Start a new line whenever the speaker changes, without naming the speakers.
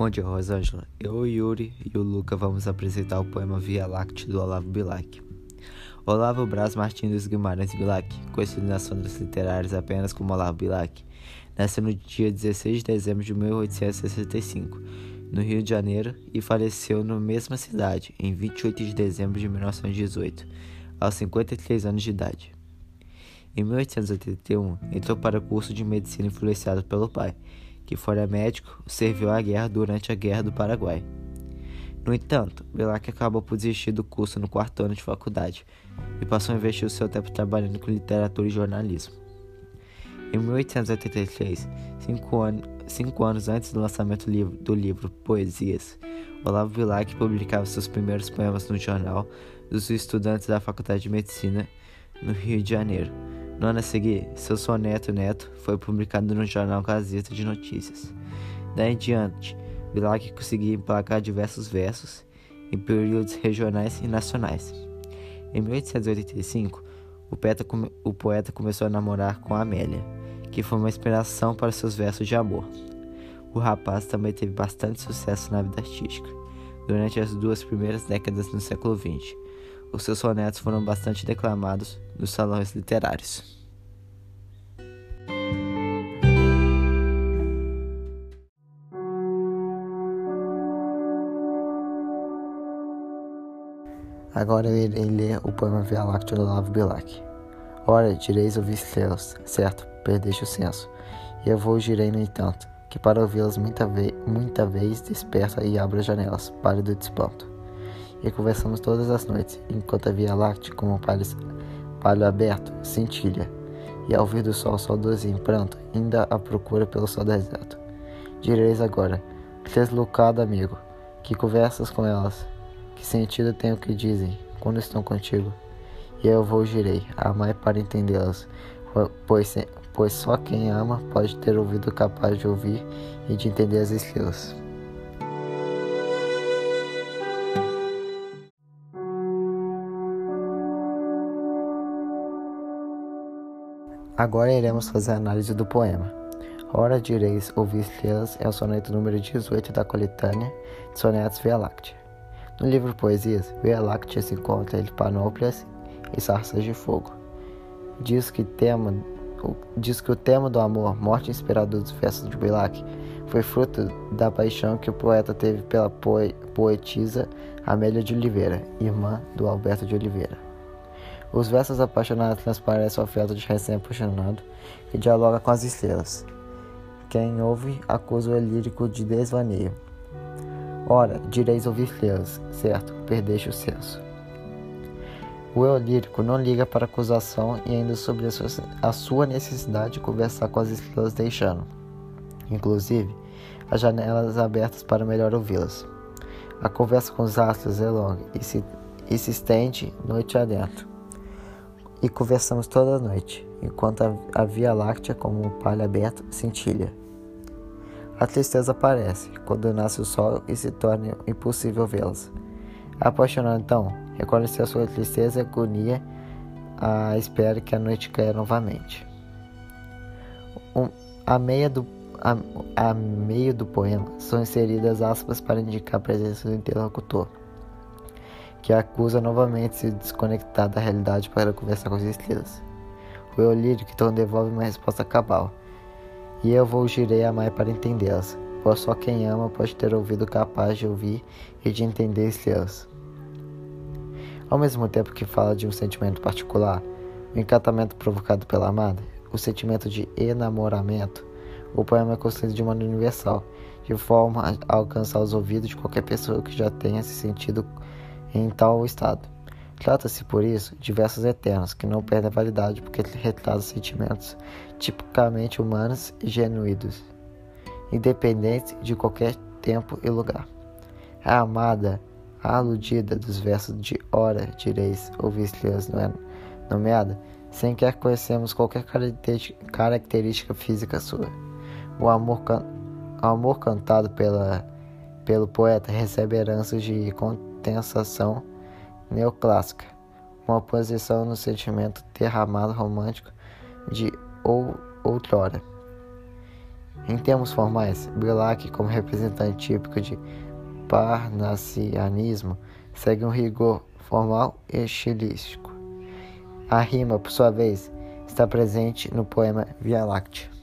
Bom dia, Rosângela. Eu, o Yuri e o Luca vamos apresentar o poema Via Láctea do Olavo Bilac. Olavo Braz Martins dos Guimarães Bilac, conhecido nas fontes literárias apenas como Olavo Bilac, nasceu no dia 16 de dezembro de 1865, no Rio de Janeiro, e faleceu na mesma cidade, em 28 de dezembro de 1918, aos 53 anos de idade. Em 1881, entrou para o curso de medicina influenciado pelo pai, que fora médico, serviu à guerra durante a Guerra do Paraguai. No entanto, Bilac acabou por desistir do curso no quarto ano de faculdade e passou a investir o seu tempo trabalhando com literatura e jornalismo. Em 1883, cinco, an cinco anos antes do lançamento do livro Poesias, Olavo Bilac publicava seus primeiros poemas no jornal dos estudantes da Faculdade de Medicina no Rio de Janeiro, no ano a seguir, seu soneto Neto foi publicado no jornal Gazeta de Notícias. Daí em diante, Bilac conseguia emplacar diversos versos em períodos regionais e nacionais. Em 1885, o poeta, o poeta começou a namorar com Amélia, que foi uma inspiração para seus versos de amor. O rapaz também teve bastante sucesso na vida artística durante as duas primeiras décadas do século XX os seus sonetos foram bastante declamados nos salões literários.
Agora eu irei ler o poema Via Láctea do Olavo Bilac. Ora, direis ouvir seus, certo, perdeste o senso. E eu vou girei, no entanto, que para ouvi-las muita, ve muita vez desperta e abre as janelas, pálido de espanto e conversamos todas as noites, enquanto a Via Láctea, como um palho, aberto, cintilha, e ao vir do sol saudoso em pranto, ainda a procura pelo sol deserto. Direis agora, deslocado amigo, que conversas com elas, que sentido tem o que dizem quando estão contigo? E eu vou girei, amar para entendê-las, pois, pois só quem ama pode ter ouvido capaz de ouvir e de entender as estrelas. Agora iremos fazer a análise do poema. Ora direis, ouvir estrelas é o soneto número 18 da coletânea de sonetos Via Láctea. No livro Poesias, Via Láctea se encontra entre panóplias e sarças de fogo. Diz que, tema, diz que o tema do amor, morte inspirador dos versos de Bilac, foi fruto da paixão que o poeta teve pela poetisa Amélia de Oliveira, irmã do Alberto de Oliveira. Os versos apaixonados transparecem o afeto de recém-apaixonado que dialoga com as estrelas. Quem ouve acusa o lírico de desvaneio. Ora, direis ouvir estrelas, certo, perdeste o senso. O eu lírico não liga para a acusação e ainda sobre a sua necessidade de conversar com as estrelas deixando, inclusive, as janelas abertas para melhor ouvi-las. A conversa com os astros é longa e se, e se estende noite adentro e conversamos toda a noite, enquanto a Via Láctea, como um palha aberto, cintilha. A tristeza aparece quando nasce o sol e se torna impossível vê-las. Apaixonado então, reconhece a sua tristeza e agonia à espera que a noite caia novamente. Um, a, meia do, a, a meio do poema são inseridas aspas para indicar a presença do interlocutor que acusa novamente se desconectar da realidade para conversar com as estrelas. O eu lírico então devolve uma resposta cabal. E eu vou girei amar para entendê-las, pois só quem ama pode ter ouvido capaz de ouvir e de entender estrelas. Ao mesmo tempo que fala de um sentimento particular, o encantamento provocado pela amada, o sentimento de enamoramento, o poema é construído de maneira universal, de forma a alcançar os ouvidos de qualquer pessoa que já tenha se sentido em tal estado. Trata-se, por isso, de versos eternos que não perdem a validade porque retratam sentimentos tipicamente humanos e genuínos, independentes de qualquer tempo e lugar. A amada, a aludida dos versos de Ora direis ou estrelas não é nomeada, sem que conhecemos qualquer característica física sua. O amor, can o amor cantado pela, pelo poeta recebe heranças de tensação neoclássica, uma posição no sentimento derramado romântico de ou, outrora. Em termos formais, Bilac, como representante típico de parnassianismo, segue um rigor formal e estilístico. A rima, por sua vez, está presente no poema Via Láctea.